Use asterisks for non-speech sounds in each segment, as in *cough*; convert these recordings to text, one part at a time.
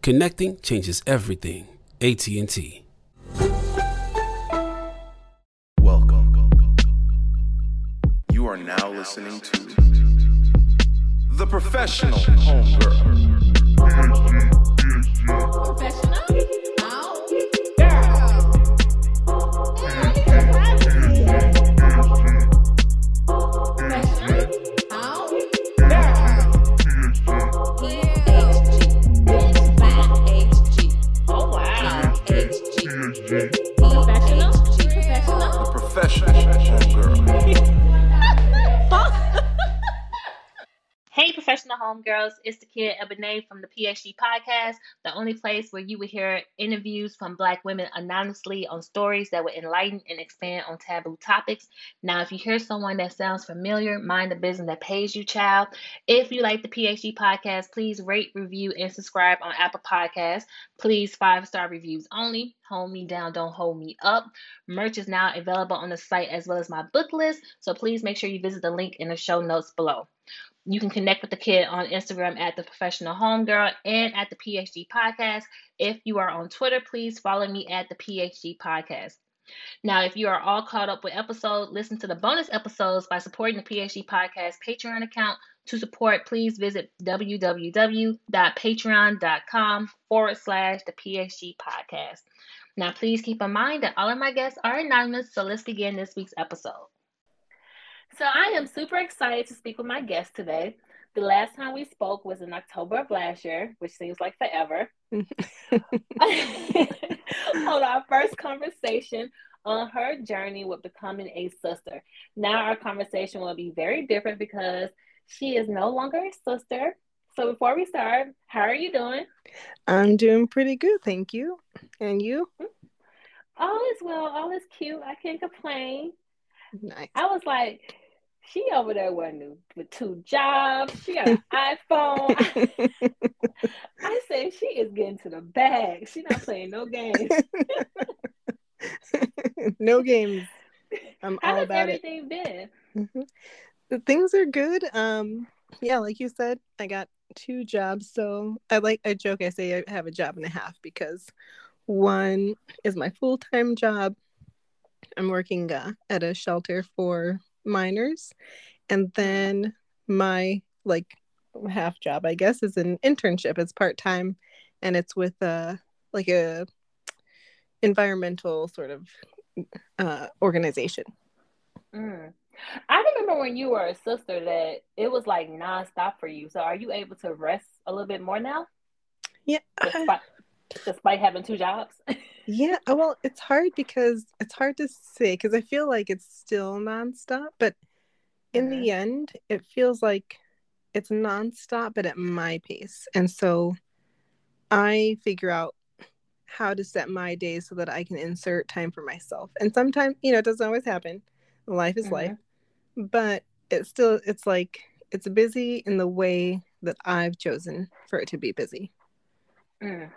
Connecting changes everything. AT&T. Welcome. You are now listening to The Professional Homegirl. Professional? The from the PHG podcast, the only place where you will hear interviews from Black women anonymously on stories that will enlighten and expand on taboo topics. Now, if you hear someone that sounds familiar, mind the business that pays you, child. If you like the PHG podcast, please rate, review, and subscribe on Apple Podcasts. Please, five star reviews only. Hold me down, don't hold me up. Merch is now available on the site as well as my book list, so please make sure you visit the link in the show notes below. You can connect with the kid on Instagram at the professional homegirl and at the PHG podcast. If you are on Twitter, please follow me at the PHG podcast. Now, if you are all caught up with episodes, listen to the bonus episodes by supporting the PHG podcast Patreon account. To support, please visit www.patreon.com forward slash the PHG podcast. Now, please keep in mind that all of my guests are anonymous, so let's begin this week's episode. So I am super excited to speak with my guest today. The last time we spoke was in October of last year, which seems like forever. *laughs* on our first conversation on her journey with becoming a sister. Now our conversation will be very different because she is no longer a sister. So before we start, how are you doing? I'm doing pretty good, thank you. And you? All is well, all is cute. I can't complain. Nice. I was like, she over there with, with two jobs. She got an iPhone. *laughs* I said she is getting to the bag. She not playing no games. *laughs* no games. I'm How all has about it. everything been? Mhm. The things are good. Um, yeah, like you said, I got two jobs. So I like I joke. I say I have a job and a half because one is my full time job. I'm working uh, at a shelter for minors, and then my like half job, I guess, is an internship. It's part time, and it's with a like a environmental sort of uh, organization. Mm. I remember when you were a sister that it was like nonstop for you. So are you able to rest a little bit more now, Yeah, despite, despite having two jobs? *laughs* Yeah, uh, well, it's hard because it's hard to say because I feel like it's still nonstop, but in the end, it feels like it's nonstop, but at my pace. And so I figure out how to set my days so that I can insert time for myself. And sometimes, you know, it doesn't always happen. Life is life, but it's still, it's like, it's busy in the way that I've chosen for it to be busy. Mm.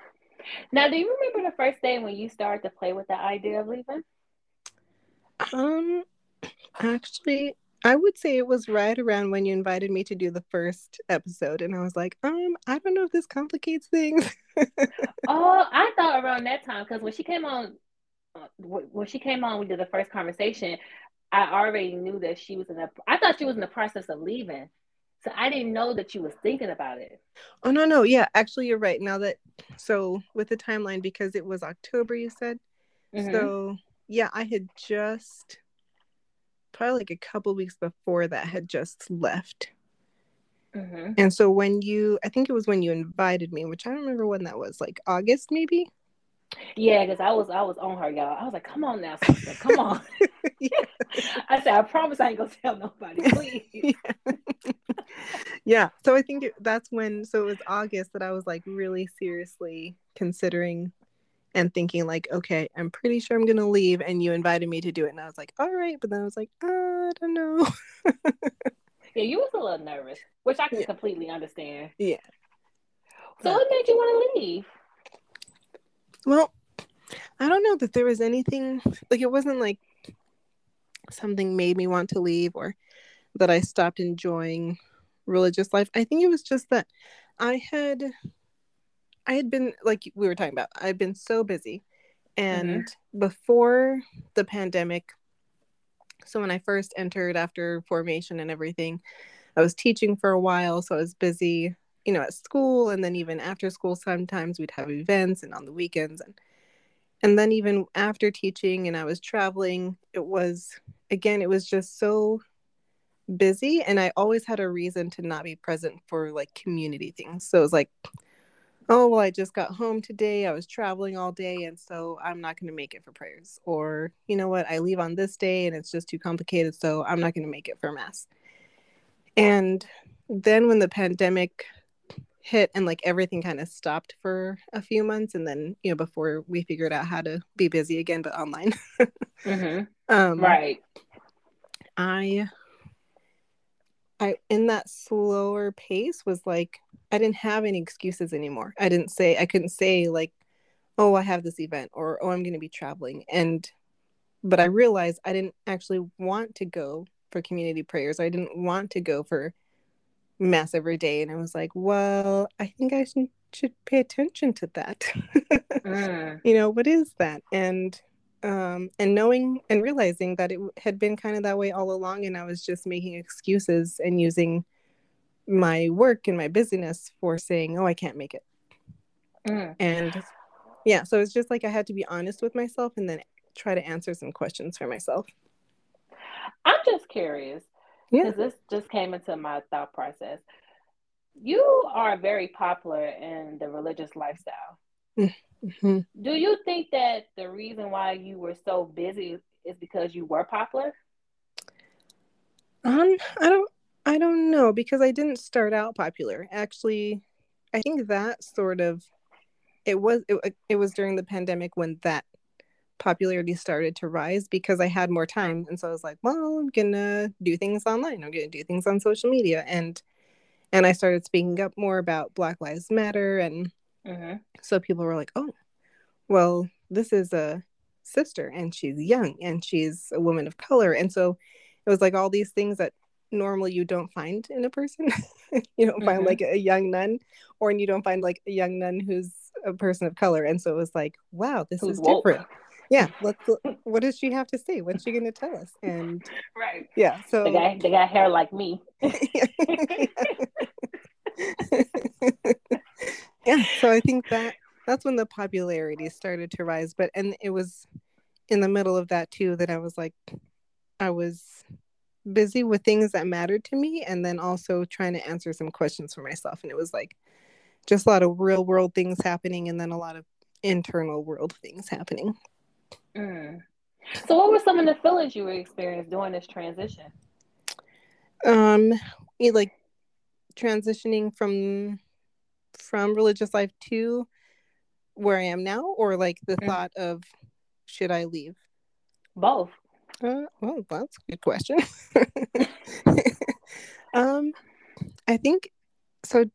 Now, do you remember the first day when you started to play with the idea of leaving? Um, actually, I would say it was right around when you invited me to do the first episode, and I was like, um, I don't know if this complicates things. *laughs* oh, I thought around that time because when she came on, uh, when she came on, we did the first conversation. I already knew that she was in the. I thought she was in the process of leaving, so I didn't know that you was thinking about it. Oh no, no, yeah, actually, you're right. Now that so with the timeline because it was October, you said. Mm-hmm. So yeah, I had just probably like a couple weeks before that had just left. Mm-hmm. And so when you, I think it was when you invited me, which I don't remember when that was, like August maybe. Yeah, because I was I was on her, y'all. I was like, "Come on now, sister, come on." *laughs* *laughs* I said, "I promise I ain't gonna tell nobody, *laughs* please." yeah. yeah. So I think it, that's when. So it was August that I was like really seriously considering and thinking like, okay, I'm pretty sure I'm gonna leave, and you invited me to do it, and I was like, all right, but then I was like, I don't know. yeah, you was a little nervous, which I can yeah. completely understand. Yeah. So what made you want to leave? Well, I don't know that there was anything like it wasn't like something made me want to leave or that I stopped enjoying religious life. I think it was just that I had I had been like we were talking about, I've been so busy. And mm-hmm. before the pandemic, so when I first entered after formation and everything, I was teaching for a while, so I was busy, you know, at school and then even after school sometimes we'd have events and on the weekends and and then even after teaching and I was traveling, it was again, it was just so busy and I always had a reason to not be present for like community things. So it was like oh well i just got home today i was traveling all day and so i'm not going to make it for prayers or you know what i leave on this day and it's just too complicated so i'm not going to make it for mass and then when the pandemic hit and like everything kind of stopped for a few months and then you know before we figured out how to be busy again but online mm-hmm. *laughs* um, right i i in that slower pace was like I didn't have any excuses anymore. I didn't say I couldn't say like, oh, I have this event or oh, I'm going to be traveling. And but I realized I didn't actually want to go for community prayers. I didn't want to go for mass every day. And I was like, well, I think I should, should pay attention to that. *laughs* mm. You know, what is that? And um and knowing and realizing that it had been kind of that way all along and I was just making excuses and using my work and my busyness for saying, oh, I can't make it. Mm. And yeah, so it's just like I had to be honest with myself and then try to answer some questions for myself. I'm just curious because yeah. this just came into my thought process. You are very popular in the religious lifestyle. Mm-hmm. Do you think that the reason why you were so busy is because you were popular? Um, I don't I don't know because I didn't start out popular. Actually, I think that sort of it was it, it was during the pandemic when that popularity started to rise because I had more time and so I was like, well, I'm going to do things online. I'm going to do things on social media and and I started speaking up more about Black Lives Matter and mm-hmm. so people were like, "Oh, well, this is a sister and she's young and she's a woman of color." And so it was like all these things that normally you don't find in a person. *laughs* you don't find mm-hmm. like a young nun, or you don't find like a young nun who's a person of color. And so it was like, wow, this who's is woke. different. Yeah, let's. what does she have to say? What's she going to tell us? And *laughs* right, yeah. So the guy, they got hair like me. *laughs* *laughs* yeah. So I think that that's when the popularity started to rise. But and it was in the middle of that too that I was like, I was busy with things that mattered to me and then also trying to answer some questions for myself and it was like just a lot of real world things happening and then a lot of internal world things happening mm. so what were some of the feelings you experienced during this transition um like transitioning from from religious life to where i am now or like the mm. thought of should i leave both uh, well, that's a good question. *laughs* um, I think so.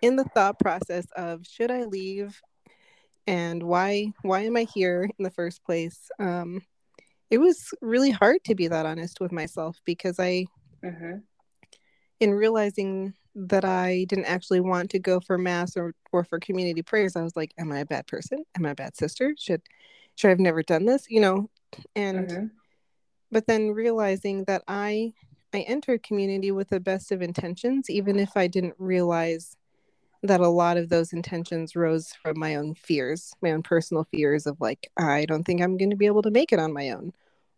In the thought process of should I leave, and why why am I here in the first place? Um, it was really hard to be that honest with myself because I, Mm-hmm. in realizing that I didn't actually want to go for mass or, or for community prayers, I was like, am I a bad person? Am I a bad sister? Should should I have never done this? You know, and Mm-hmm. but then realizing that I I entered community with the best of intentions, even if I didn't realize that a lot of those intentions rose from my own fears, my own personal fears of like, I don't think I'm going to be able to make it on my own,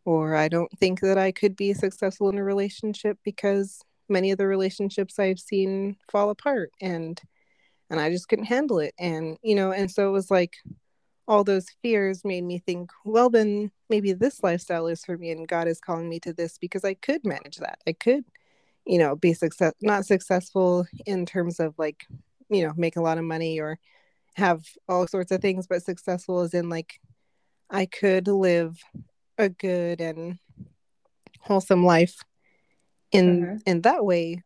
or I don't think that I could be successful in a relationship because many of the relationships I've seen fall apart and and I just couldn't handle it. And you know, and so it was like all those fears made me think, well, then maybe this lifestyle is for me, and God is calling me to this because I could manage that. I could, you know, be success not successful in terms of like, you know, make a lot of money or have all sorts of things, but successful as in like I could live a good and wholesome life in Mhm. in that way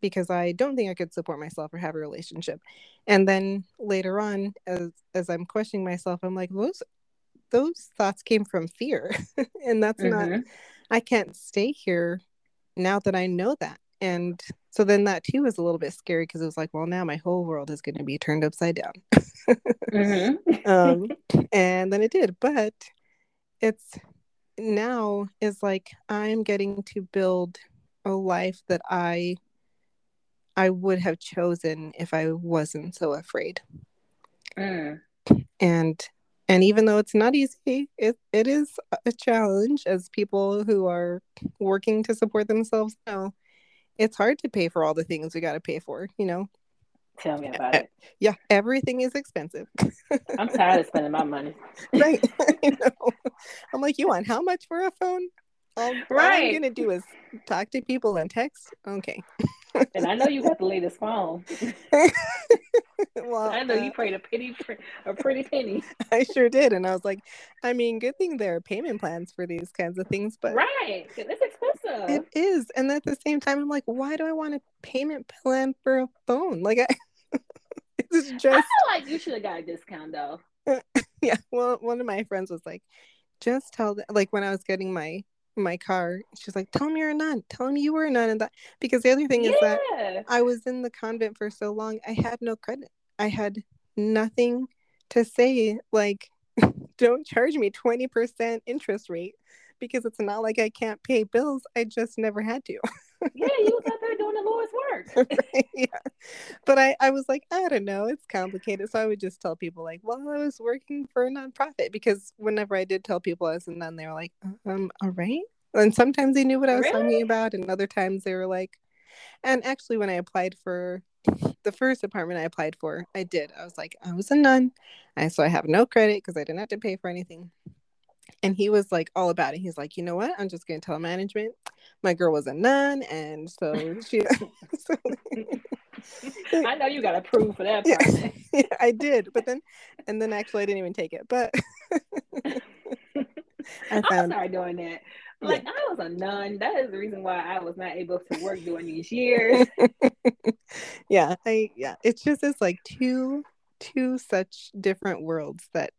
because I don't think I could support myself or have a relationship. And then later on, as as I'm questioning myself, I'm like, those those thoughts came from fear. *laughs* and that's not Mhm. I can't stay here now that I know that. And so then that too was a little bit scary because it was like, well, now my whole world is going to be turned upside down. Mhm. *laughs* um, *laughs* and then it did. But it's now is like I'm getting to build a life that I I would have chosen if I wasn't so afraid. Mm. And and even though it's not easy, it, it is a challenge as people who are working to support themselves know. It's hard to pay for all the things we got to pay for, you know. Tell me about it. Yeah, everything is expensive. I'm tired of spending my money. *laughs* right. *laughs* I know. I'm like, you want how much for a phone? All, all I'm gonna do is talk to people and text. Okay. And I know you got the latest phone. *laughs* well, I know you uh, paid a penny, a pretty penny. *laughs* I sure did, and I was like, I mean, good thing there are payment plans for these kinds of things, but right, It's expensive. it is. And at the same time, I'm like, why do I want a payment plan for a phone? Like, I, *laughs* it's just. I feel like you should have got a discount though. yeah. Well, one of my friends was like, just tell them, like when I was getting my my car, she's like, tell me you're a nun. Tell me you were a nun, and that because the other thing is that. I was in the convent for so long, I had no credit. I had nothing to say, like, *laughs* don't charge me 20% interest rate because it's not like I can't pay bills. I just never had to. *laughs* Yeah, you was out there doing the Lord's work. *laughs* yeah. But I, I was like, I don't know, it's complicated. So I would just tell people, like, well, I was working for a nonprofit because whenever I did tell people I was a nun, they were like, um, all right. And sometimes they knew what I was Really? talking about, and other times they were like, and actually, when I applied for the first apartment I applied for, I did. I was like, I was a nun. I so I have no credit because I didn't have to pay for anything. And he was like all about it. He's like, you know what? I'm just gonna tell management. My girl was a nun, and so *laughs* she. so, *laughs* I know you got approved for that Yeah. *laughs* yeah, I did, but then, and then actually I didn't even take it. But I I'm found sorry doing that. Like I was a nun. That is the reason why I was not able to work during these years. yeah, I yeah, it's just it's like two two such different worlds that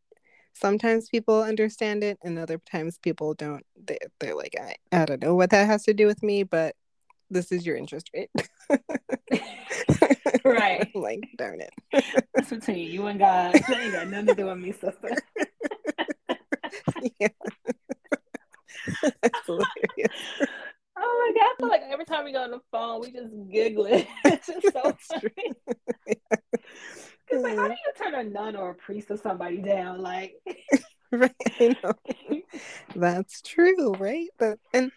sometimes people understand it and other times people don't. They they're like I I don't know what that has to do with me, but this is your interest rate. *laughs* Right. *laughs* Like darn it. That's between you and God. That ain't got nothing to do with me, sister. *laughs* yeah. That's hilarious. Oh my god! I feel like every time we go on the phone, we just giggling. It's just so funny. Like, how do you turn a nun or a priest or somebody down? Like, *laughs* right know. *laughs* that's true right but and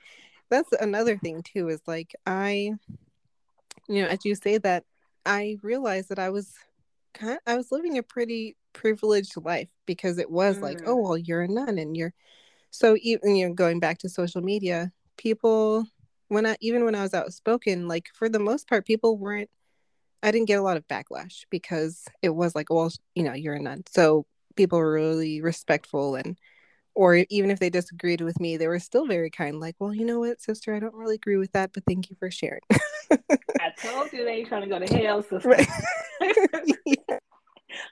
that's another thing too is like i you know as you say that i realized that i was kind i was living a pretty privileged life because it was like Mm. oh well you're a nun and you're so even you know going back to social media people when i even when i was outspoken like for the most part people weren't i didn't get a lot of backlash because it was like well you know you're a nun so people were really respectful and or even if they disagreed with me they were still very kind like well you know what sister i don't really agree with that but thank you for sharing *laughs* I told you they ain't trying to go to hell, sister. Right. *laughs* *laughs* Yeah.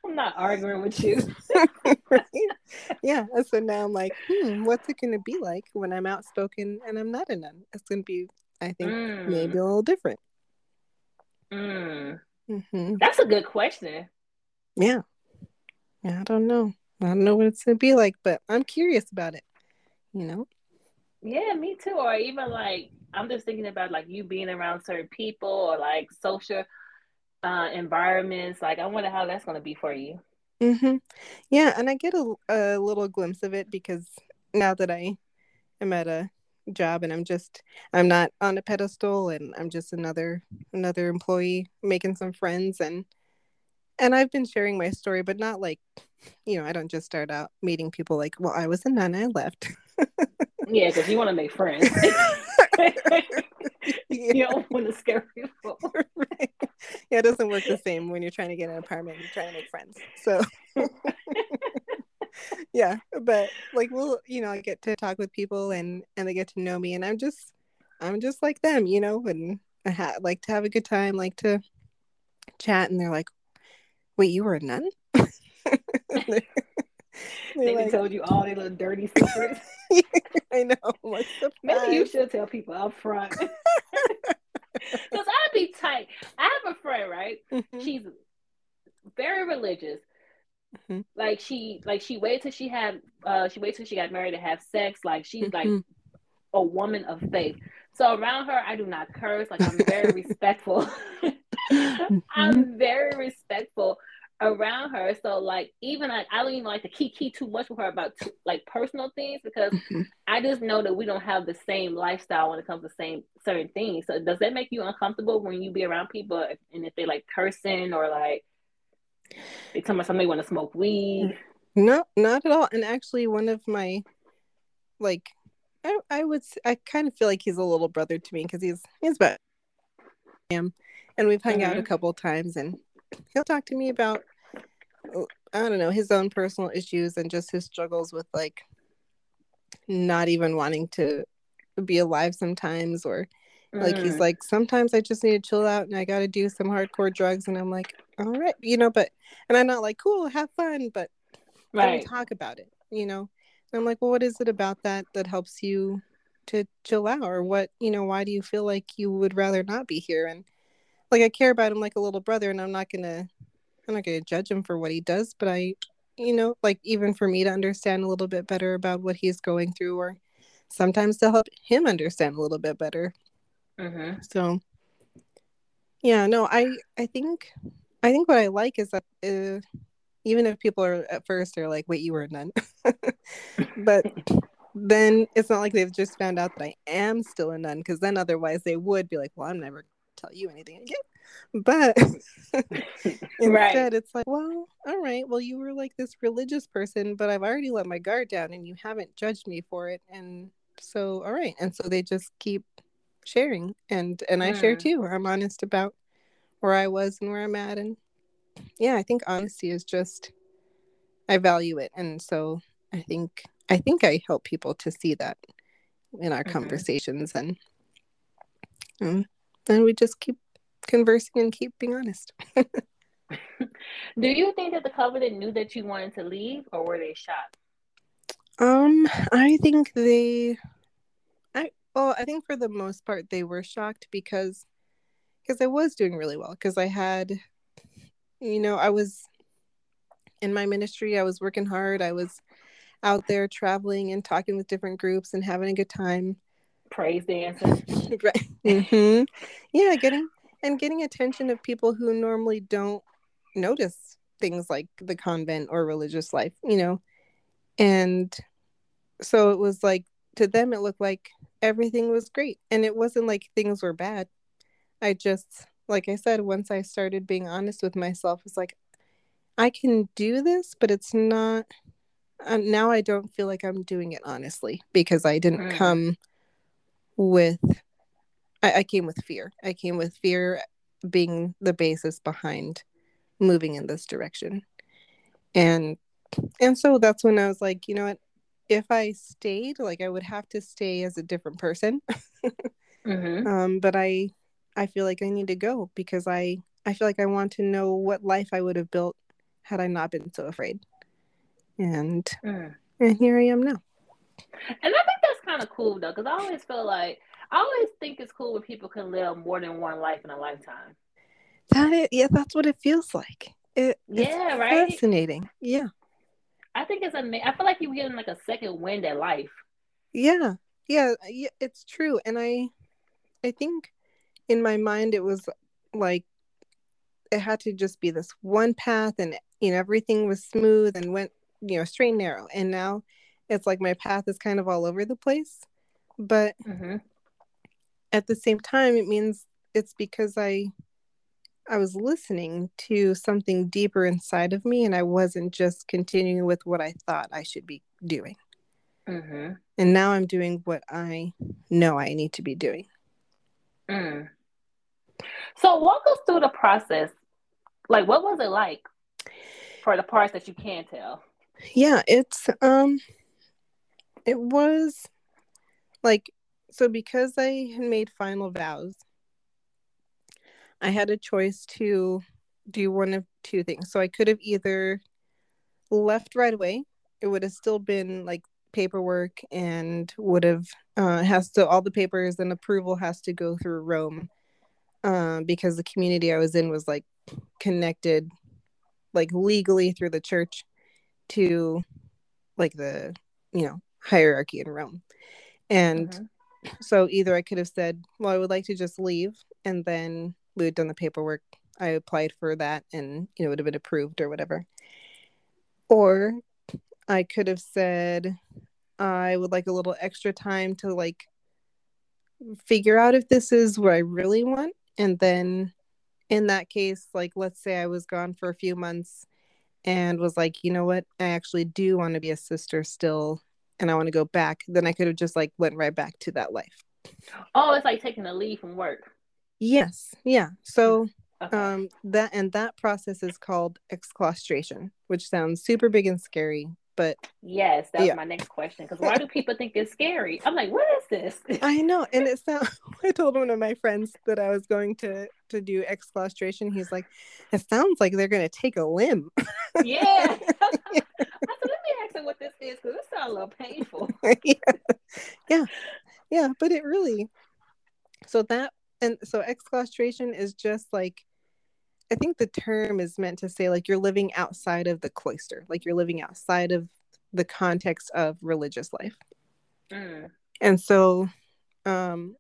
I'm not arguing with you. right? Yeah. So now I'm like, hmm, what's it going to be like when I'm outspoken and I'm not a nun? It's going to be, I think, mm. maybe a little different. Mm. Mm-hmm. That's a good question. Yeah. Yeah. I don't know. I don't know what it's going to be like, but I'm curious about it. You know? Yeah, me too. Or even like, I'm just thinking about like you being around certain people or like social uh, environments. Like, I wonder how that's going to be for you. Mm-hmm. Yeah, and I get a, a little glimpse of it because now that I am at a job and I'm just I'm not on a pedestal and I'm just another another employee making some friends and and I've been sharing my story, but not like you know I don't just start out meeting people like well I was a nun I left. yeah, because you want to make friends. *laughs* *laughs* you don't want to scare people. *laughs* right. Yeah, it doesn't work the same when you're trying to get an apartment and trying to make friends. So *laughs* yeah, but like we'll, you know, I get to talk with people and and they get to know me and I'm just I'm just like them, you know, and I ha- like to have a good time, like to chat and they're like, "Wait, you were a nun?" *laughs* they like, told you all their little dirty secrets. *laughs* I know. Like, Maybe you should tell people up front. Because I'd be tight. I have a friend, right? Mm-hmm. She's very religious. Mm-hmm. Like she, like she waited till she had, uh, she waited till she got married to have sex. Like she's mm-hmm. like a woman of faith. So around her, I do not curse. Like I'm very *laughs* respectful. *laughs* I'm mm-hmm. very respectful around her. So like even like I don't even like to key key too much with her about t- like personal things because mm-hmm. I just know that we don't have the same lifestyle when it comes to same certain things. So does that make you uncomfortable when you be around people and if they like cursing or like they tell me somebody want to smoke weed? No, not at all. And actually, one of my like I, I would I kind of feel like he's a little brother to me because he's he's about him, and we've hung mm-hmm. out a mm-hmm. couple times and he'll talk to me about I don't know his own personal issues and just his struggles with like not even wanting to be alive sometimes or mm. like he's mm. like sometimes I just need to chill out and I got to do some hardcore drugs and I'm like all right you know but and I'm not like cool have fun but right. talk about it you know and I'm like well what is it about that that helps you to chill out or what you know why do you feel like you would rather not be here and like I care about him like a little brother and I'm not gonna I'm not gonna judge him for what he does, but I you know, like even for me to understand a little bit better about what he's going through or sometimes to help him understand a little bit better. Mm-hmm. So yeah, no, I I think I think what I like is that uh, even if people are at first they're like, "Wait, you were a nun," *laughs* but then it's not like they've just found out that I am still a nun because then otherwise they would be like, "Well, I'm never tell you anything again. But *laughs* instead, right. it's like, well, all right, well, you were like this religious person, but I've already let my guard down and you haven't judged me for it. And so, all right. And so they just keep sharing. And, and I share too. I'm honest about where I was and where I'm at. And yeah, I think honesty is just, I value it. And so I think, I think I help people to see that in our mm-hmm. conversations and, and and we just keep conversing and keep being honest. *laughs* Do you think that the covenant knew that you wanted to leave, or were they shocked? Um, I think they, I well, I think for the most part they were shocked because, because I was doing really well because I had, you know, I was in my ministry, I was working hard, I was out there traveling and talking with different groups and having a good time praise dancing. *laughs* right. Mm-hmm. Yeah, getting and getting attention of people who normally don't notice things like the convent or religious life, you know. And so it was like to them it looked like everything was great and it wasn't like things were bad. I just like I said once I started being honest with myself it's like I can do this but it's not uh, now I don't feel like I'm doing it honestly because I didn't mm. come with I, I came with fear. I came with fear being the basis behind moving in this direction. And and so that's when I was like, you know what? If I stayed, like I would have to stay as a different person. *laughs* mm-hmm. um, but I I feel like I need to go because I I feel like I want to know what life I would have built had I not been so afraid. And Mm. and here I am now. And I think that's kind of cool though, because I always feel like I always think it's cool when people can live more than one life in a lifetime. That is, yeah, that's what it feels like. It, it's Yeah, right? Fascinating. Yeah. I think it's amazing. I feel like you're getting like a second wind at life. Yeah. Yeah, yeah, it's true. And I I think in my mind it was like it had to just be this one path and you know everything was smooth and went you know straight and narrow and now it's like my path is kind of all over the place but Mm-hmm. at the same time it means it's because i i was listening to something deeper inside of me and i wasn't just continuing with what i thought i should be doing Mm-hmm. and now i'm doing what i know i need to be doing Mm. So walk us through the process. Like, what was it like for the parts that you can tell? yeah it's um it was like so because i had made final vows i had a choice to do one of two things so i could have either left right away it would have still been like paperwork and would have uh has to all the papers and approval has to go through rome um because the community i was in was like connected like legally through the church to like the you know hierarchy in Rome. And Mhm. so either I could have said, well, I would like to just leave and then we had done the paperwork. I applied for that and you know it would have been approved or whatever. Or I could have said I would like a little extra time to like figure out if this is what I really want and then in that case like let's say I was gone for a few months and was like, you know what, I actually do want to be a sister still, and I want to go back, then I could have just like went right back to that life. Oh, it's like taking a leave from work. Yes, yeah. So Okay. um, that and that process is called exclaustration, which sounds super big and scary, but yes, that's yeah. my next question. Because why do people think it's scary? I'm like, what is this? *laughs* I know, and it sounds. *laughs* I told one of my friends that I was going to to do exclaustration. He's like, "It sounds like they're going to take a limb." *laughs* yeah. I said, let me ask him what this is because it sounds a little painful. yeah. yeah yeah but it really so that and so exclaustration is just like i think the term is meant to say like you're living outside of the cloister like you're living outside of the context of religious life Mm. and so um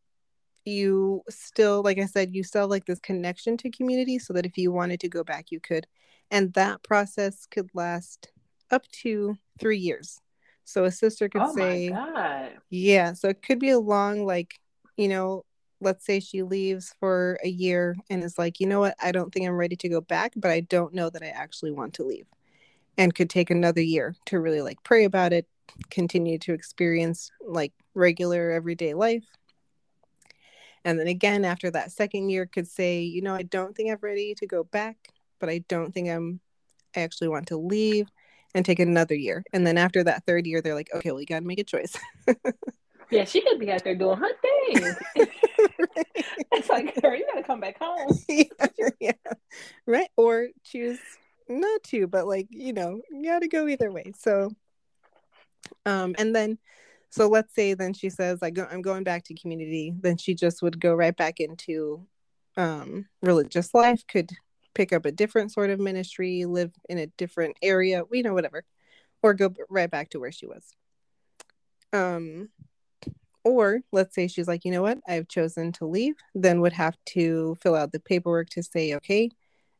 you still like i said you still have like this connection to community so that if you wanted to go back you could and that process could last up to three years so a sister could Oh say my god. yeah, so it could be a long, like, you know, let's say she leaves for a year and is like, you know what, I don't think I'm ready to go back, but I don't know that I actually want to leave. And could take another year to really like pray about it, continue to experience like regular everyday life. And then again, after that second year, could say, you know, I don't think I'm ready to go back, but I don't think I'm, I actually want to leave and take another year. And then after that third year, they're like, okay, well, you got to make a choice. *laughs* Yeah, she could be out there doing her thing. *laughs* it's like, girl, you gotta come back home. *laughs* yeah, yeah, right. Or choose not to, but like you know, you got to go either way. So, um, and then, so let's say then she says, "I go, I'm going back to community." Then she just would go right back into, um, religious life. Could pick up a different sort of ministry, live in a different area, you know, whatever, or go right back to where she was. Um, or let's say she's like, you know what, I've chosen to leave, then would have to fill out the paperwork to say, okay,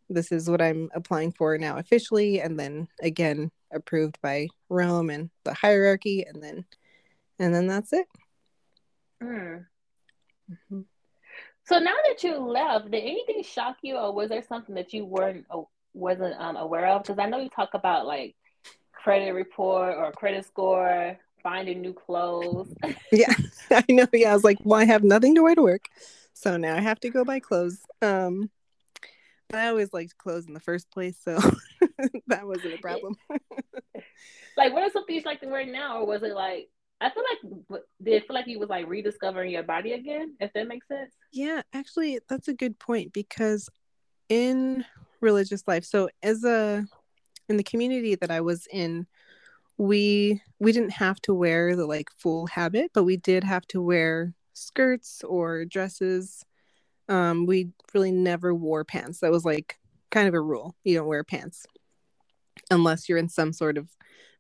this is what I'm applying for now officially, and then again approved by Rome and the hierarchy, and then and then that's it. Mm. Mhm. So now that you left, did anything shock you, or was there something that you weren't wasn't um, aware of? Because I know you talk about like credit report or credit score, finding new clothes. *laughs* Yeah, *laughs* I know. Yeah, I was like, well, I have nothing to wear to work, so now I have to go buy clothes. Um, but I always liked clothes in the first place, so *laughs* that wasn't a problem. like, what are some things you like to wear now, or was it like? I feel like did it feel like you was like rediscovering your body again? If that makes sense. Yeah, actually, that's a good point because in religious life, so as a in the community that I was in, we we didn't have to wear the like full habit, but we did have to wear skirts or dresses. Um, we really never wore pants. That was like kind of a rule. You don't wear pants unless you're in some sort of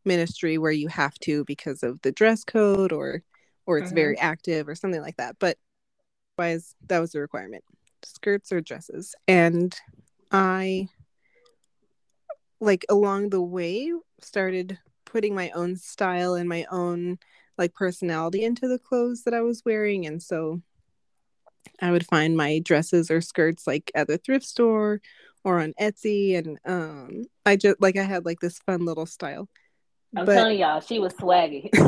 ministry where you have to because of the dress code or or it's mm-hmm. very active or something like that. But otherwise, that was a requirement: skirts or dresses. And I, like, along the way, started putting my own style and my own like personality into the clothes that I was wearing, and so I would find my dresses or skirts like at the thrift store or on Etsy, and um, I just like I had like this fun little style. I'm but... telling y'all, she was swaggy. *laughs* *laughs*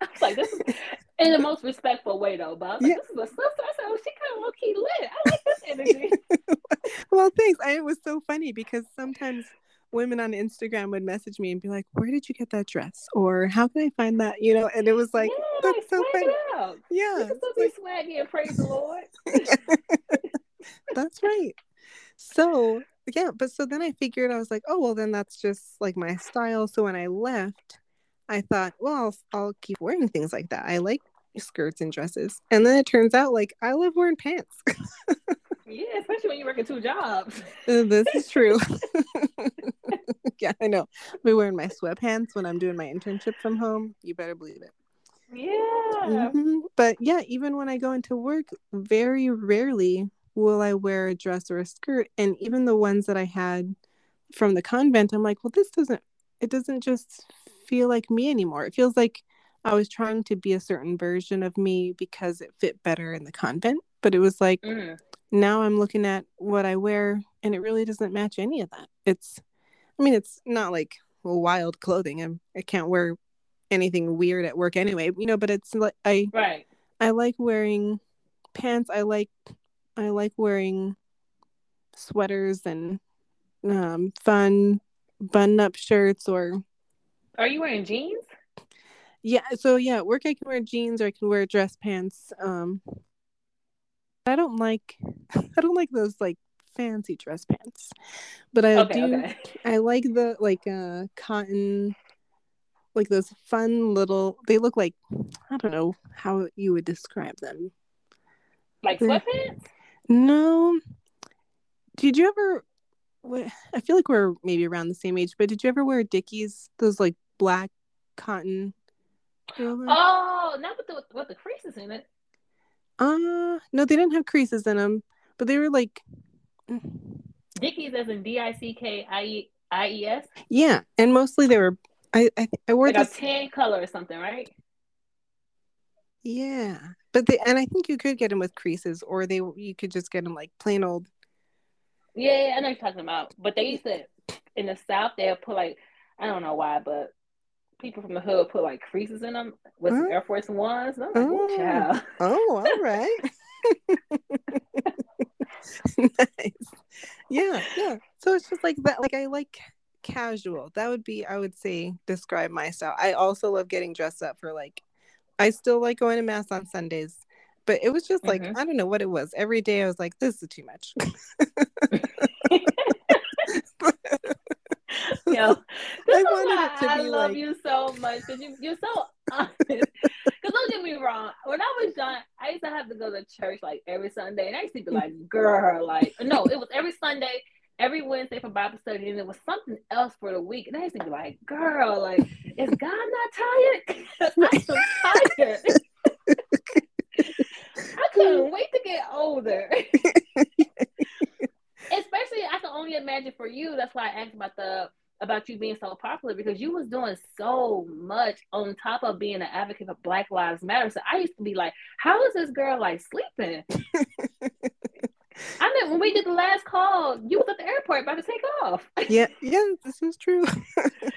I was like, this is in the most respectful way though, but yeah. this is a sister. I said, oh, she kind of low key lit. I like this *laughs* energy. well, thanks. I, it was so funny because sometimes women on Instagram would message me and be like, "Where did you get that dress?" or "How can I find that?" You know, and it was like, yeah, "That's like, so funny." Yeah, can still swaggy and praise the Lord. *laughs* that's right. So yeah, but so then I figured I was like, "Oh well, then that's just like my style." So when I left, I thought, "Well, I'll, I'll keep wearing things like that. I like skirts and dresses," and then it turns out like I love wearing pants. Yeah, especially when you're working two jobs. Uh, this is true. *laughs* *laughs* yeah, I know. I'll be wearing my sweatpants when I'm doing my internship from home. You better believe it. Yeah. Mm-hmm. But yeah, even when I go into work, very rarely will I wear a dress or a skirt. And even the ones that I had from the convent, I'm like, well, this doesn't, it doesn't just feel like me anymore. It feels like I was trying to be a certain version of me because it fit better in the convent. But it was like, mm now I'm looking at what I wear and it really doesn't match any of that. It's, I mean, it's not like wild clothing. I'm, I can't wear anything weird at work anyway, you know, but it's like, I, right. I like wearing pants. I like, I like wearing sweaters and um, fun button up shirts or. Are you wearing jeans? Yeah. So yeah, at work I can wear jeans or I can wear dress pants. Um, I don't like *laughs* I don't like those like fancy dress pants. But I okay, do okay. I like the like uh cotton like those fun little they look like I don't know how you would describe them. Like sweatpants? No. Did you ever I feel like we're maybe around the same age, but did you ever wear Dickies? Those like black cotton. Oh, not with the with the creases in it. Uh, no, they didn't have creases in them, but they were like. Dickies, as in D I C K I E S. Yeah, and mostly they were. I I, I wore like this a tan color or something, right? Yeah, but they and I think you could get them with creases, or they you could just get them like plain old. Yeah, I know you're talking about, but they used to in the South they'll put like I don't know why, but people from the hood put like creases in them with oh. Air Force Ones. Like, oh, child. oh all right. *laughs* *laughs* *laughs* nice. Yeah, yeah. So it's just like that. Like I like casual. That would be, I would say, describe my style. I also love getting dressed up for like. I still like going to mass on Sundays, but it was just like mm-hmm. I don't know what it was. Every day I was like, this is too much. *laughs* *laughs* *laughs* Yo, *laughs* this I wanted it to I be love like... you so much because you, you're so *laughs* honest. Because don't get me wrong, when I was young, I used to have to go to church like every Sunday, and I used to be like, "Girl, like no, it was every Sunday." Every Wednesday for Bible study, and it was something else for the week. And I used to be like, girl, like, is God not tired? I'm so tired. I couldn't wait to get older. Especially, I can only imagine for you. That's why I asked about the about you being so popular because you was doing so much on top of being an advocate for Black Lives Matter. So I used to be like, how is this girl like sleeping? *laughs* I mean, when we did the last call, you was at the airport about to take off. *laughs* yeah, yeah, this is true.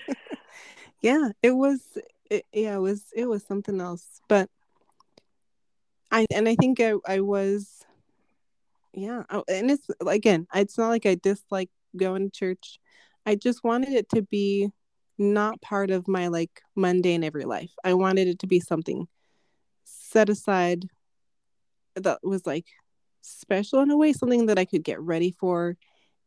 *laughs* yeah, it was. It, yeah, it was. It was something else. But I and I think I I was. Yeah, oh, and it's again, it's not like I dislike going to church I just wanted it to be not part of my like mundane every life. I wanted it to be something set aside that was like special in a way, something that I could get ready for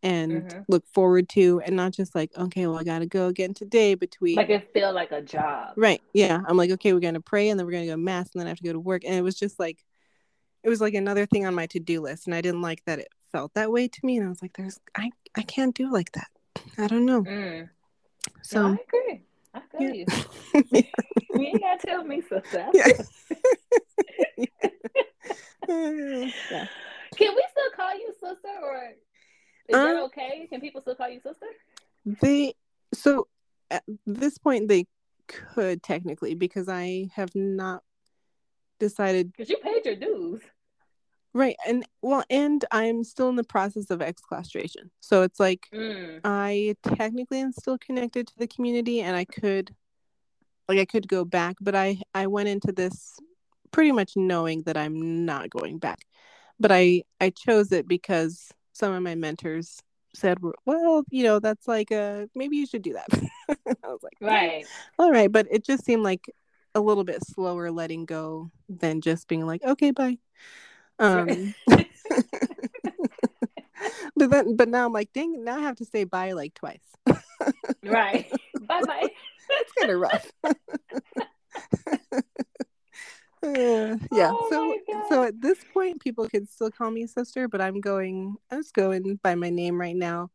and Mhm. look forward to and not just like okay well i gotta go again today between Like it feel like a job. right yeah i'm like okay we're gonna pray and then we're gonna go to mass and then i have to go to work and it was just like it was like another thing on my to-do list and i didn't like that it felt that way to me and i was like there's i i can't do like that i don't know Mm. so no, I agree. I feel yeah. you. *laughs* *laughs* You ain't gotta tell me, sister. *laughs* Yeah. yeah. Can we still call you sister, or is that Um, okay? Can people still call you sister? They so at this point they could technically because I have not decided Because you paid your dues. Right and well and I'm still in the process of exclaustration. So it's like Mm. I technically am still connected to the community and I could like I could go back, but I I went into this pretty much knowing that I'm not going back. But I I chose it because some of my mentors said, "Well, you know, that's like a maybe you should do that." *laughs* I was like, Right. all right, but it just seemed like a little bit slower letting go than just being like, okay, bye. Um, *laughs* *laughs* but then, but now I'm like, dang, now I have to say bye like twice. Right. *laughs* bye bye. It's kind of rough. Uh, yeah. Oh so, so at this point, people could still call me sister, but I'm going. I'm just going by my name right now.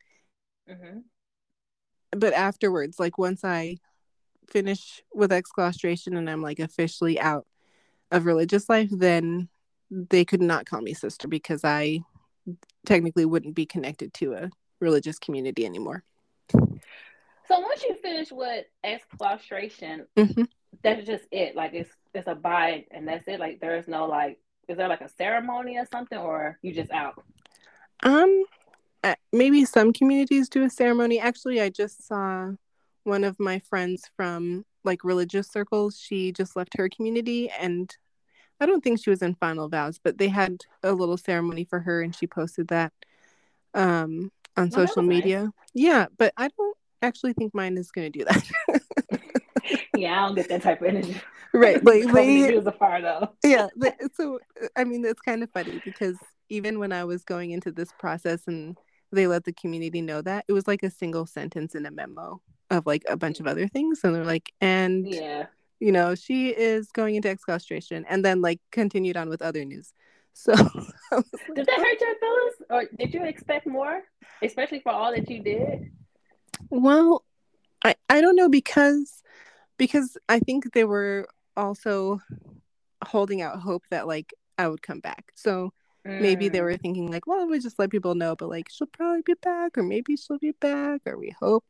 hmm But afterwards, like once I finish with exclaustration and I'm like officially out of religious life, then they could not call me sister because I technically wouldn't be connected to a religious community anymore. So once you finish with exclaustration, Mhm. that's just it. Like it's it's a bye and that's it. Like there's no like is there like a ceremony or something or you just out? Um, maybe some communities do a ceremony. Actually, I just saw one of my friends from like religious circles. She just left her community, and I don't think she was in final vows, but they had a little ceremony for her, and she posted that um on that social was nice. media. Yeah, but I don't actually think mine is going to do that. *laughs* Yeah, I don't get that type of energy. right? *laughs* Like they, to you as a part of. yeah so i mean it's kind of funny because even when i was going into this process and they let the community know that it was like a single sentence in a memo of like a bunch of other things and they're like and Yeah. You know she is going into exclaustration and then like continued on with other news *laughs* so I was like, Did that hurt your feelings, or did you expect more, especially for all that you did? Well, I I don't know because because I think they were also holding out hope that like I would come back. So maybe they Mm. were thinking like, well, we just let people know, but like she'll probably be back, or maybe she'll be back, or we hope.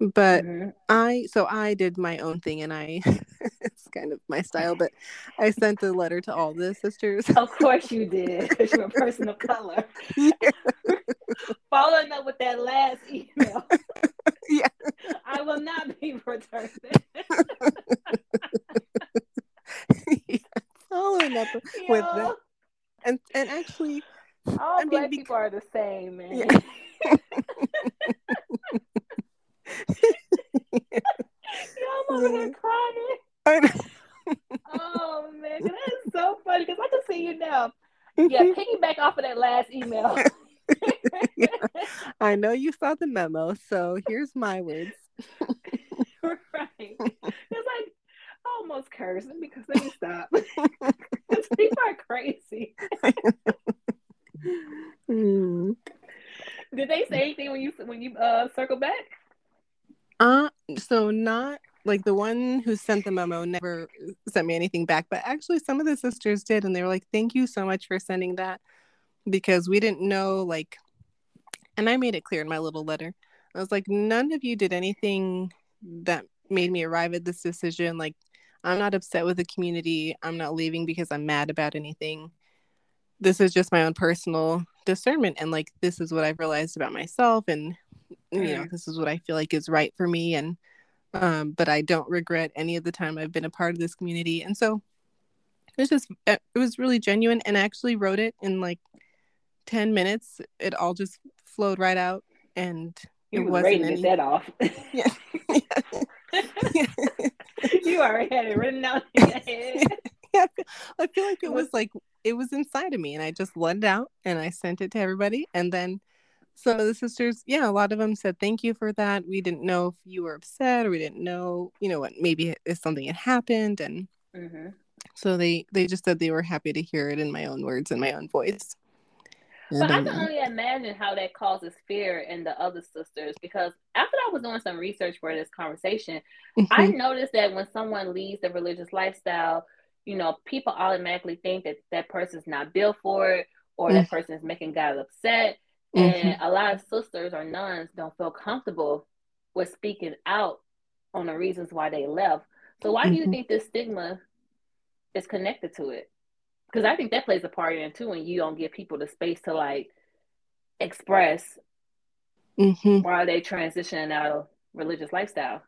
But Mhm. I so I did my own thing, and I *laughs* it's kind of my style, but I sent a letter to all the sisters. Of course you *laughs* did, because you're a person of color. Yeah. *laughs* Following up with that last email. Yeah. I will not be returning. Following up with that, and and actually, All I mean, black bec- people are the same, man. Yeah. Yo, I'm over here crying. Oh man, that's so funny because I can see you now. Yeah, piggyback off of that last email. *laughs* I know you saw the memo, so here's my words. right. It's like I almost cursed because let me stop. 'Cause *laughs* people are crazy. Hmm. Did they say anything when you when you uh circle back? Uh, so not like the one who sent the memo never sent me anything back, but actually some of the sisters did, and they were like, "Thank you so much for sending that," because we didn't know like, and I made it clear in my little letter. I was like, none of you did anything that made me arrive at this decision. Like, I'm not upset with the community. I'm not leaving because I'm mad about anything. This is just my own personal discernment. And like, this is what I've realized about myself. And, you know, this is what I feel like is right for me. And, um, but I don't regret any of the time I've been a part of this community. And so it was just, it was really genuine. And I actually wrote it in like 10 minutes. It all just flowed right out. And it You wasn't any. that off. *laughs* Yeah. *laughs* you already had it written out in your head. *laughs* yeah, I feel like it was like it was inside of me, and I just let it out and I sent it to everybody. And then some of the sisters, yeah, a lot of them said thank you for that. We didn't know if you were upset or we didn't know, you know, what maybe if something had happened and Mm-hmm. so they they just said they were happy to hear it in my own words and my own voice. But And, I um, can only imagine how that causes fear in the other sisters because after I was doing some research for this conversation, I mhm, noticed that when someone leads the religious lifestyle, you know, people automatically think that that person's not built for it or that person is making God upset. Mhm, And a lot of sisters or nuns don't feel comfortable with speaking out on the reasons why they left. So why do you Mhm. think this stigma is connected to it? Because I think that plays a part in it too when you don't give people the space to like express mhm. while they transitioning out of religious lifestyle.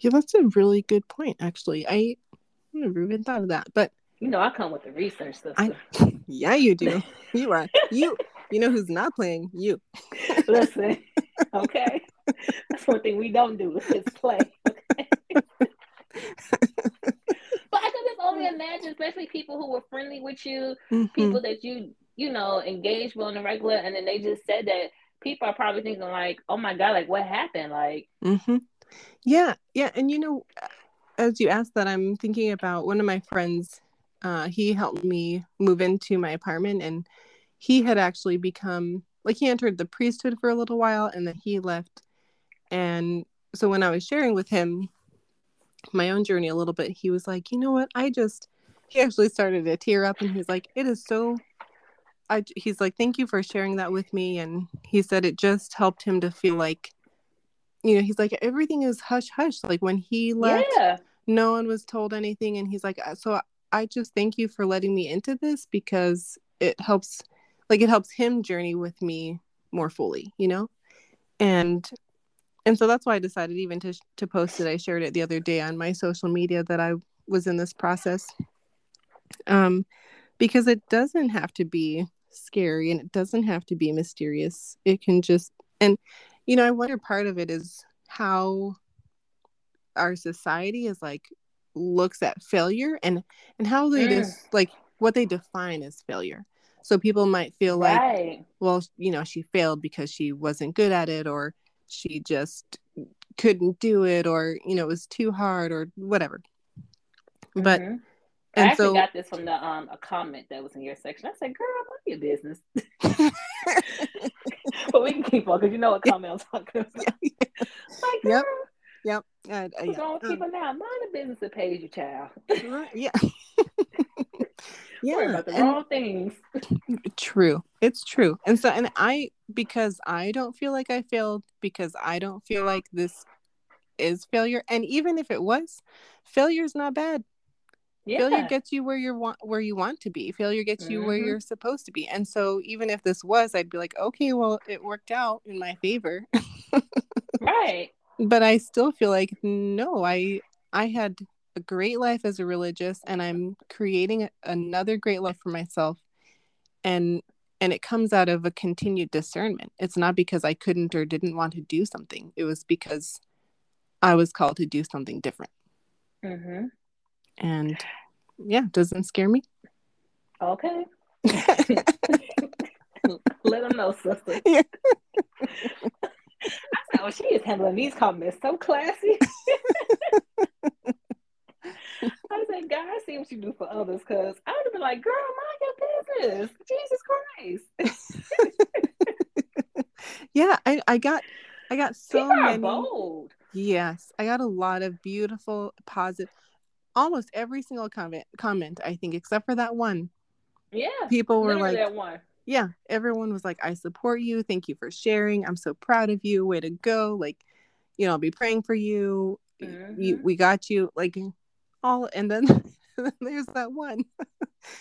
Yeah, that's a really good point, actually. I never even thought of that, but You know, I come with the research sister. I, *laughs* yeah, you do. *laughs* You are you. You know who's not playing? You. *laughs* Listen, okay. That's one thing we don't do is play. Okay. *laughs* but I can just only imagine, especially people who were friendly with you, Mhm. people that you you know engaged with on the regular, and then they just said that. People are probably thinking like, "Oh my god, like what happened?" Like, mm-hmm. Yeah, yeah, and you know, as you asked that, I'm thinking about one of my friends. Uh, he helped me move into my apartment, and he had actually become like he entered the priesthood for a little while, and then he left. And so when I was sharing with him my own journey a little bit, he was like, "You know what? I just." He actually started to tear up, and he's like, "It is so." I, he's like, "Thank you for sharing that with me," and he said it just helped him to feel like you know, he's like, everything is hush hush. Like when he left, yeah, no one was told anything. And he's like, "Uh, so I just thank you for letting me into this because it helps, like, it helps him journey with me more fully, you know? And, and so that's why I decided even to, to post it. I shared it the other day on my social media that I was in this process. Um, because it doesn't have to be scary and it doesn't have to be mysterious. It can just, and, you know, I wonder part of it is how our society is like looks at failure and and how they Mm. just like what they define as failure so people might feel like right. well you know she failed because she wasn't good at it or she just couldn't do it or you know it was too hard or whatever but Mhm. I and actually so got this from the um a comment that was in your section. I said, "Girl, mind your business." *laughs* *laughs* but we can keep on because you know what comment I'm talking about. like, girl, Yep. yep I, I, what's yeah. wrong with um, people now? Mind the business that pays you, child. right, *laughs* yeah Worry about the and- wrong things. True. It's true. And so and I because I don't feel like I failed because I don't feel like this is failure and even if it was failure is not bad. Yeah. Failure gets you where you want where you want to be. Failure gets you where Mhm. you're supposed to be. And so even if this was I'd be like, "Okay, well, it worked out in my favor." *laughs* right. but I still feel like no, I I had a great life as a religious and I'm creating another great life for myself and and it comes out of a continued discernment. It's not because I couldn't or didn't want to do something. It was because I was called to do something different. hmm And yeah, doesn't scare me. Okay. *laughs* Let them know, sister. Yeah. *laughs* I said, oh, she is handling these comments so classy. *laughs* I said, God, I see what you do for others because I would have been like, girl, mind your business. Jesus Christ. *laughs* Yeah, I, I got I got so many bold. Yes, I got a lot of beautiful, positive. Almost every single comment, comment I think, except for that one, Yeah. people were like, that one. "Yeah." Everyone was like, "I support you. Thank you for sharing. I'm so proud of you. Way to go! Like, you know, I'll be praying for you. you Mhm. we got you." Like, all, and then *laughs* *laughs* there's that one. *laughs*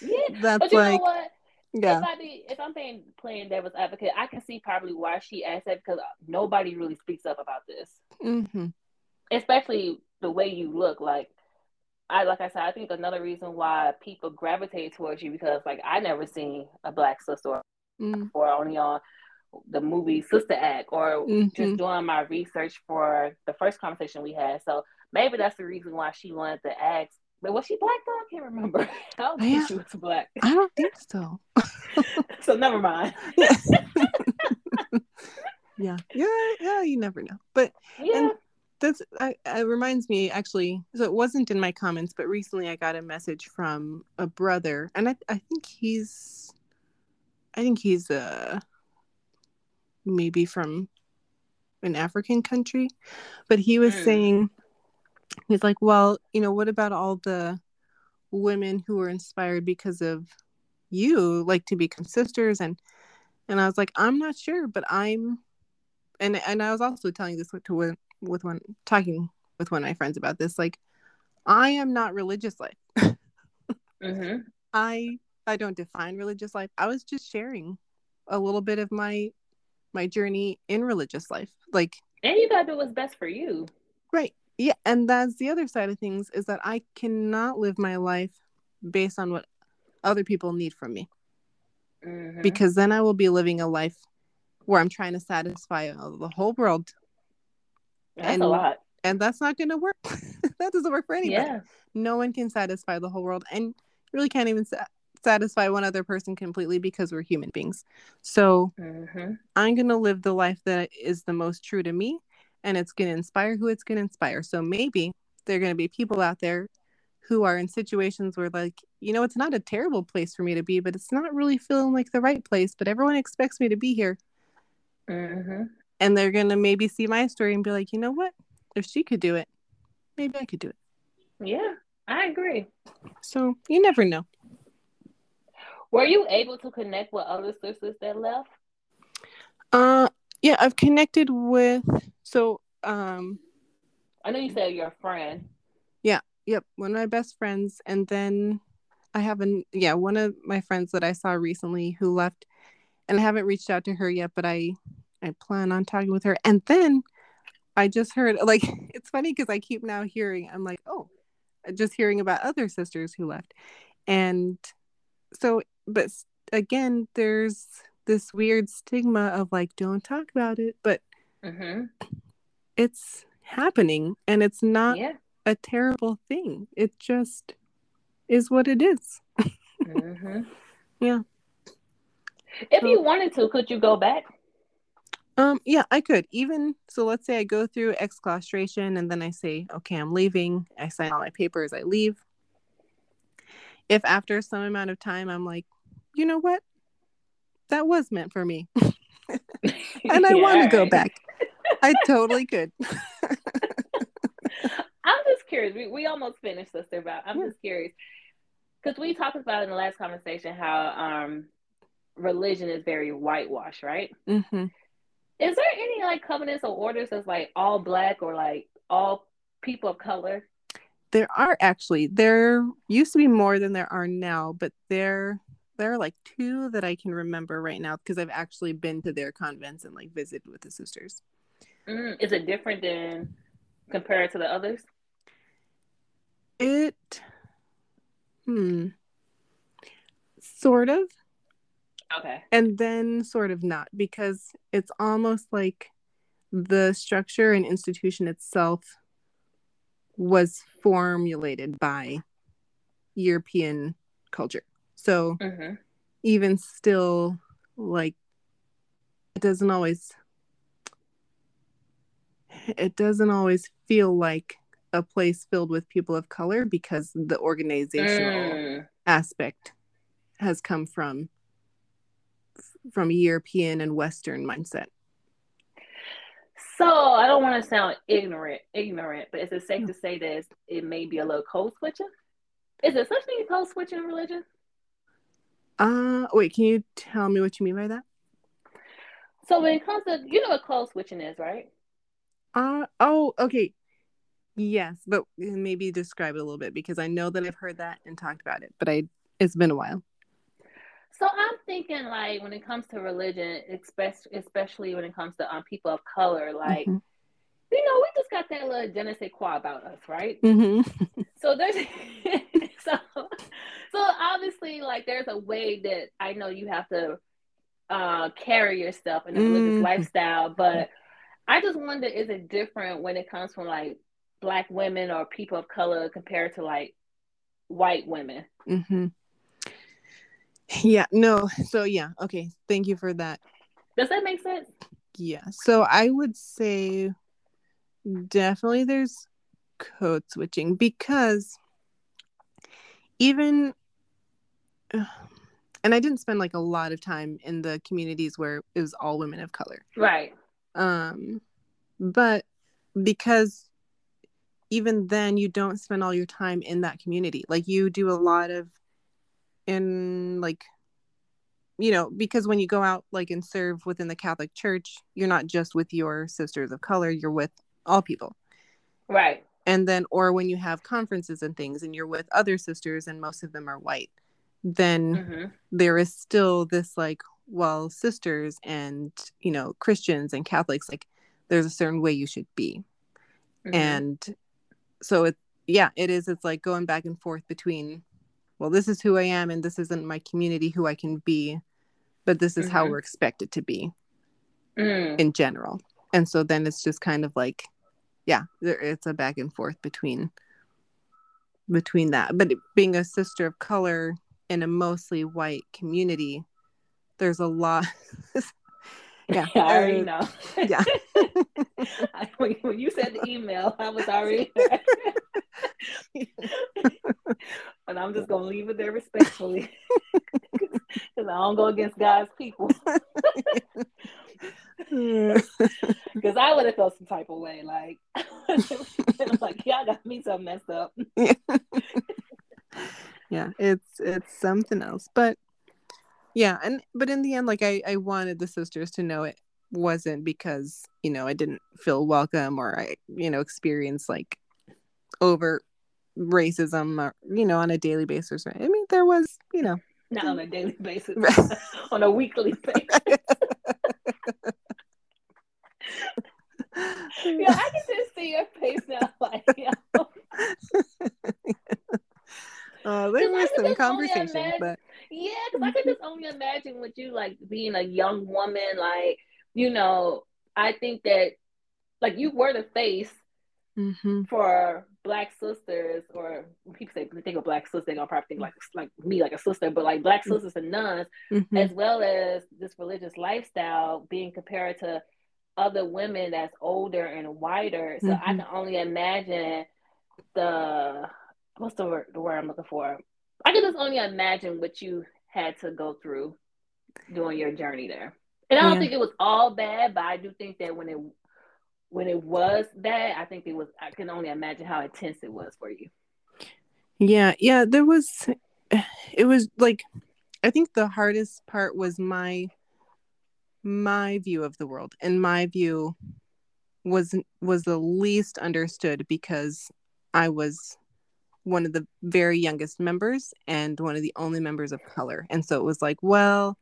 Yeah. *laughs* That's But you like, know what? yeah, If I be, if I'm playing playing devil's advocate, I can see probably why she asked that because nobody really speaks up about this, hmm especially the way you look. Like I, like I said, I think another reason why people gravitate towards you because like I never seen a black sister mm or only on the movie Sister Act or Mhm. just doing my research for the first conversation we had. So maybe that's the reason why she wanted to ask. But was she black though? I can't remember. *laughs* I don't think Yeah. she was black. I don't think so. *laughs* so never mind. *laughs* yeah, yeah, yeah. You never know, but Yeah. and that's I, it reminds me actually. So it wasn't in my comments, but recently I got a message from a brother, and I I think he's, I think he's uh maybe from an African country, but he was Mm. saying he's like, well, you know, what about all the women who were inspired because of you, like to become sisters and and I was like, I'm not sure, but I'm and and I was also telling this to one with one talking with one of my friends about this, like I am not religious life. hmm *laughs* I I don't define religious life. I was just sharing a little bit of my my journey in religious life. Like And you gotta do what's best for you. Right. Yeah. And that's the other side of things is that I cannot live my life based on what other people need from me Mhm. because then I will be living a life where I'm trying to satisfy the whole world. That's and- a lot. And that's not going to work. *laughs* that doesn't work for anybody. Yeah. No one can satisfy the whole world. And really can't even sa- satisfy one other person completely because we're human beings. So hmm I'm going to live the life that is the most true to me and it's going to inspire who it's going to inspire. So maybe there are going to be people out there who are in situations where, like, you know, it's not a terrible place for me to be, but it's not really feeling like the right place, but everyone expects me to be here. hmm And they're going to maybe see my story and be like, you know what? If she could do it, maybe I could do it. Yeah, I agree. So you never know. Were you able to connect with other sisters that left? Uh, yeah, I've connected with, so, um, I know you said you're a friend. Yeah, yep, one of my best friends, and then I have an yeah one of my friends that I saw recently who left, and I haven't reached out to her yet, but I I plan on talking with her. And then I just heard like *laughs* it's funny because I keep now hearing I'm like oh, just hearing about other sisters who left, and so but again there's this weird stigma of like don't talk about it, but hmm it's happening and it's not Yeah. a terrible thing. It just is what it is. hmm *laughs* Yeah. If you wanted to, could you go back? Um, yeah, I could. Even so let's say I go through exclaustration and then I say, okay, I'm leaving. I sign all my papers, I leave. If after some amount of time I'm like, you know what? That was meant for me. *laughs* *laughs* and I Yeah, want to go back. I totally could. *laughs* I'm just curious. We, we almost finished, sister, but I'm Yeah. just curious because we talked about in the last conversation how um religion is very whitewashed, right? Mm-hmm. Is there any like covenants or orders that's like all black or like all people of color? There are actually there used to be more than there are now, but there there are like two that I can remember right now because I've actually been to their convents and like visited with the sisters. Mm, is it different than compared to the others? It hmm sort of Okay. and then sort of not because it's almost like the structure and institution itself was formulated by European culture. So hmm even still like it doesn't always it doesn't always feel like a place filled with people of color because the organizational Mm. aspect has come from from a European and Western mindset. So I don't want to sound ignorant, ignorant, but is it safe to say that it may be a little code switching? Is there such thing as code switching in religion? Uh wait, can you tell me what you mean by that? So when it comes to, you know what code switching is, right? Uh oh, okay. Yes, but maybe describe it a little bit because I know that I've heard that and talked about it, but I it's been a while. So I'm thinking like when it comes to religion, especially especially when it comes to um, people of color, like Mhm. you know, we just got that little je ne sais quoi about us, right? Mm-hmm. So there's *laughs* so so obviously like there's a way that I know you have to uh carry yourself in a religious Mhm. lifestyle, but I just wonder is it different when it comes from like black women or people of color compared to like white women? hmm Yeah, no. So yeah, okay. Thank you for that Does that make sense? Yeah. So I would say definitely there's code switching because even and I didn't spend like a lot of time in the communities where it was all women of color. Right. Um but because even then you don't spend all your time in that community. Like you do a lot of in like you know, because when you go out like and serve within the Catholic Church, you're not just with your sisters of color, you're with all people. Right. And then or when you have conferences and things and you're with other sisters and most of them are white, then Mm-hmm. there is still this like well sisters and you know christians and catholics like there's a certain way you should be Mm-hmm. and so it yeah it is it's like going back and forth between well this is who i am and this isn't my community who i can be but this is how Mhm. we're expected to be Mm. in general and so then it's just kind of like yeah there, it's a back and forth between between that but being a sister of color in a mostly white community there's a lot *laughs* yeah *laughs* I already uh, know. yeah *laughs* when, when you said the email, I was already. but I'm just gonna leave it there respectfully, because I don't go against God's people. Because I would have felt some type of way, like, I'm like, y'all got me so messed up. Yeah it's it's something else but yeah and but in the end like i i wanted the sisters to know it wasn't because you know i didn't feel welcome or i you know experienced like over racism or you know on a daily basis i mean there was you know Not on a daily basis, *laughs* on a weekly *laughs* basis. *laughs* Yeah, I can just see your face now, like, yeah. Uh, there I was some conversation imagine- but Yeah, because I could just only imagine with you like being a young woman, like you know, I think that like you were the face Mhm. for black sisters, or when people say they think of black sisters, they're gonna probably think like like me, like a sister, but like black sisters and nuns, Mhm. as well as this religious lifestyle being compared to other women that's older and whiter. So I Mhm. can only imagine the what's the word the word I'm looking for. I can just only imagine what you had to go through during your journey there. And I don't Yeah. think it was all bad, but I do think that when it when it was bad, I think it was I can only imagine how intense it was for you. Yeah, yeah, there was it was like I think the hardest part was my my view of the world and my view was was the least understood because I was one of the very youngest members and one of the only members of color. And so it was like, well,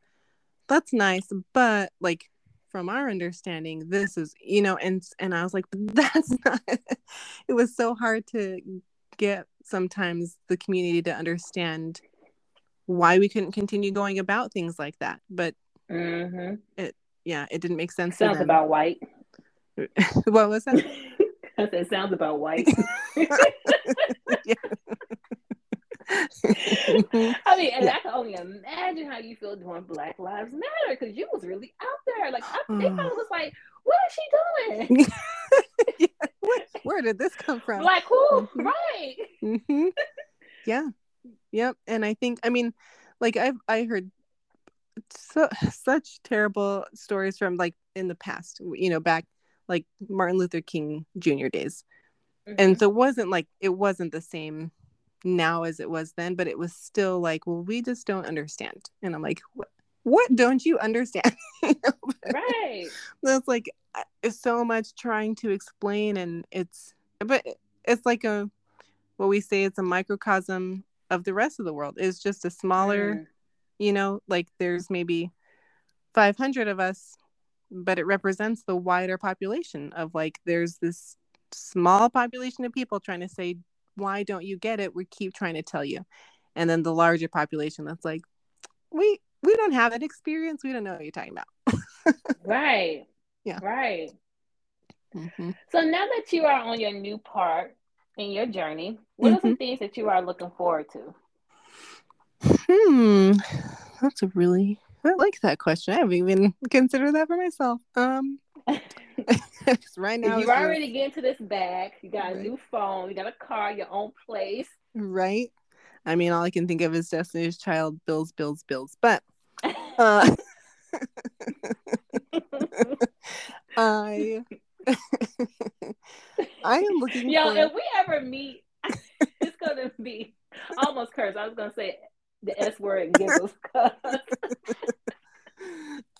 that's nice, but like from our understanding, this is, you know, and and I was like, but *laughs* that's not it was so hard to get sometimes the community to understand why we couldn't continue going about things like that. But Mm-hmm. yeah, it didn't make sense Sounds about white. *laughs* what was that? *laughs* Said sounds about white. *laughs* *laughs* I mean, and Yeah. I can only imagine how you feel doing Black Lives Matter because you was really out there. Like, I, they Mm. probably was like, "What is she doing? *laughs* Yeah, where, where did this come from? like, who? Mhm. Right? hmm Yeah. Yep. And I think, I mean, like I've I heard so such terrible stories from like in the past, you know, back like Martin Luther King Jr. days. And so it wasn't like it wasn't the same now as it was then, but it was still like, well, we just don't understand. And I'm like, what what don't you understand? *laughs* You know, but- right. that's like it's so much trying to explain and it's but it's like a what we say it's a microcosm of the rest of the world it's just a smaller Mm. you know like there's maybe 500 of us but it represents the wider population of like there's this small population of people trying to say why don't you get it we keep trying to tell you and then the larger population that's like we we don't have that experience we don't know what you're talking about *laughs* Right. Yeah. Right. Mhm. So now that you are on your new part in your journey, what are some things that you are looking forward to? Hmm, that's a really I like that question. I haven't even considered that for myself. Um, *laughs* right now you already get into this bag, you got a Right. new phone, you got a car, your own place. right. I mean, all I can think of is Destiny's Child, bills, bills, bills. But *laughs* uh, *laughs* I, I am looking Yo, for. if we ever meet, it's gonna be almost cursed. I was gonna say the S word giggles. *laughs* *laughs*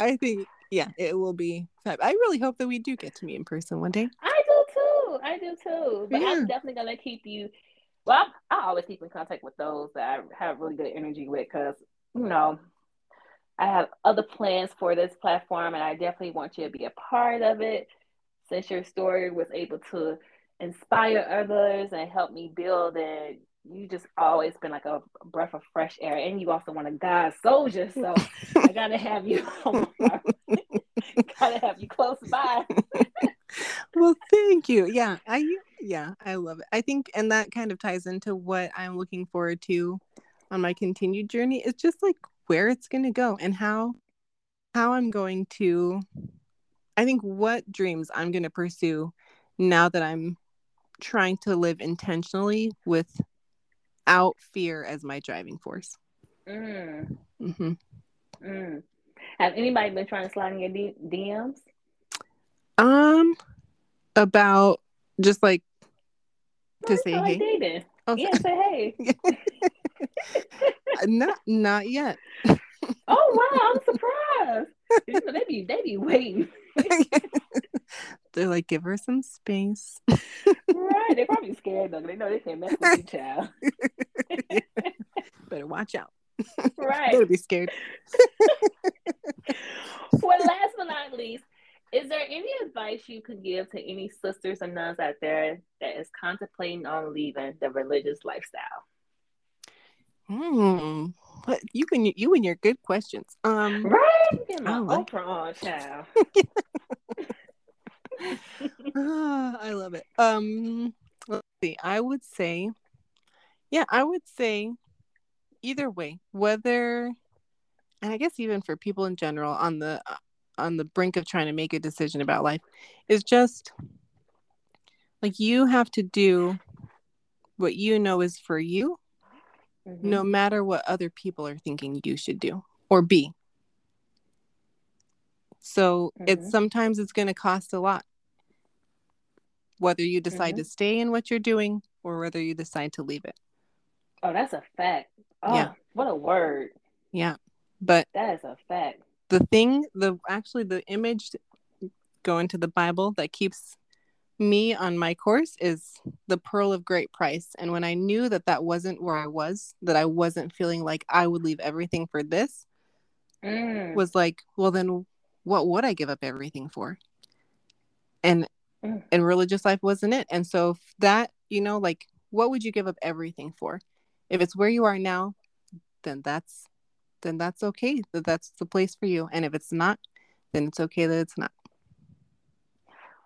I think, yeah, it will be. fab. I really hope that we do get to meet in person one day. I do too. I do too. But Yeah. I'm definitely gonna keep you. Well, I, I always keep in contact with those that I have really good energy with because you know I have other plans for this platform, and I definitely want you to be a part of it. Since your story was able to inspire others and help me build, and you just always been like a breath of fresh air, and you also want a God soldier, so I *laughs* gotta have you. *laughs* *laughs* gotta have you close by. well thank you yeah i yeah i love it i think and that kind of ties into what i'm looking forward to on my continued journey it's just like where it's going to go and how how i'm going to i think what dreams i'm going to pursue now that i'm trying to live intentionally without fear as my driving force Mm. hmm Mm. Have anybody been trying to slide in your D- DMs? um about just like to No, say it's not like hey dating. oh, Yeah, say hey. *laughs* not not yet Oh wow, I'm surprised. You know, they be they be waiting. *laughs* They're like, give her some space. right. They're probably *laughs* scared though. They know they can't mess with you, child. Better watch out. *laughs* *laughs* Right. Better be scared. well, last but not least, is there any advice you could give to any sisters and nuns out there that is contemplating on leaving the religious lifestyle? Hmm. but you can you and your good questions. Um. Right? Get my I like Oprah on, child. *laughs* ah, I love it. Um. Let's see. I would say, yeah, I would say, either way, whether, and I guess even for people in general on the on the brink of trying to make a decision about life, is just like you have to do what you know is for you Mhm. no matter what other people are thinking you should do or be. So Mhm. it's sometimes it's going to cost a lot. Whether you decide Mhm. to stay in what you're doing or whether you decide to leave it. Oh, that's a fact. Oh, Yeah. what a word. Yeah. But That is a fact. the thing, the actually the image going to the Bible that keeps me on my course is the pearl of great price. And when I knew that that wasn't where I was, that I wasn't feeling like I would leave everything for this, Mm. was like, well, then what would I give up everything for? And Mm. and religious life wasn't it. And so that, you know, like what would you give up everything for? If it's where you are now, then that's then that's okay. That that's the place for you. And if it's not, then it's okay that it's not.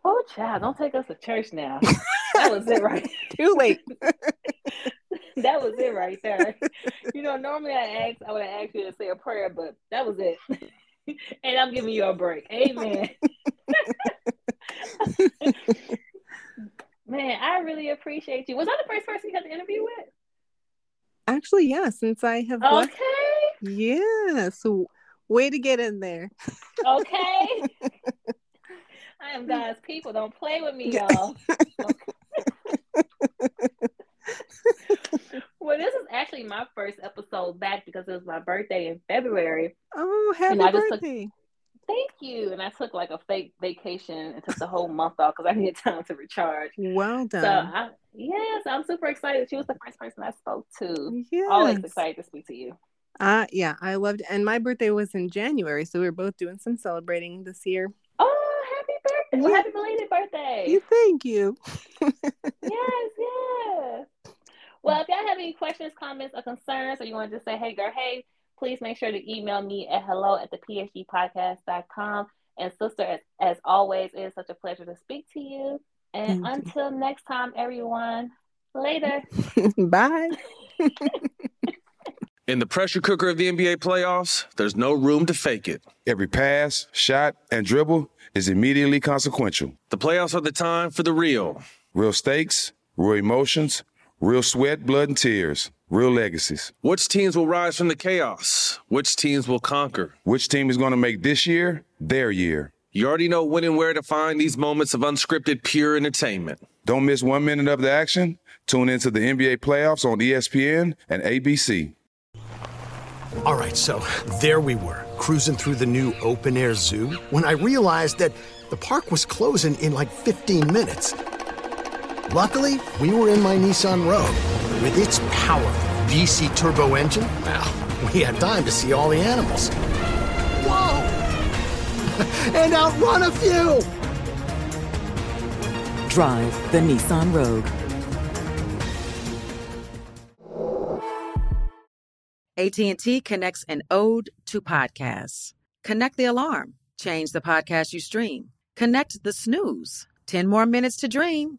Oh, child, don't take us to church now. *laughs* that was it right. Too late. *laughs* *laughs* that was it right there. You know, normally I ask, I would have asked you to say a prayer, but that was it. and I'm giving you a break. Amen. *laughs* Man, I really appreciate you. Was I the first person you had to interview with? Actually, yeah, since I have left. Okay. Yeah. So way to get in there. Okay. *laughs* I am God's people. Don't play with me, y'all. *laughs* well, this is actually my first episode back because it was my birthday in February. Oh, happy And I just took- birthday. Thank you. And I took like a fake vacation and took the whole month off because I needed time to recharge. Well So, done. I, yes, I'm super excited. She was the first person I spoke to. yes. Always excited to speak to you. Uh yeah, I loved and my birthday was in January, so we were both doing some celebrating this year. Oh, happy birthday. Well, happy belated birthday. You thank you. *laughs* yes, yes. Well, if y'all have any questions, comments, or concerns, or you want to just say, hey, girl, hey, please make sure to email me at hello at the phgpodcast.com. And sister, as, as always, it is such a pleasure to speak to you. And Thank you. until next time, everyone, later. *laughs* Bye. *laughs* In the pressure cooker of the NBA playoffs, there's no room to fake it. Every pass, shot, and dribble is immediately consequential. The playoffs are the time for the real. Real stakes, real emotions, real sweat, blood, and tears, real legacies. Which teams will rise from the chaos? Which teams will conquer? Which team is going to make this year their year? You already know when and where to find these moments of unscripted, pure entertainment. Don't miss one minute of the action. Tune into the NBA playoffs on ESPN and ABC. All right, so there we were, cruising through the new open air zoo when I realized that the park was closing in like 15 minutes. Luckily, we were in my Nissan Rogue. With its powerful VC turbo engine, well, we had time to see all the animals. Whoa! *laughs* and outrun a few! Drive the Nissan Rogue. AT&T connects an ode to podcasts. Connect the alarm. Change the podcast you stream. Connect the snooze. 10 more minutes to dream.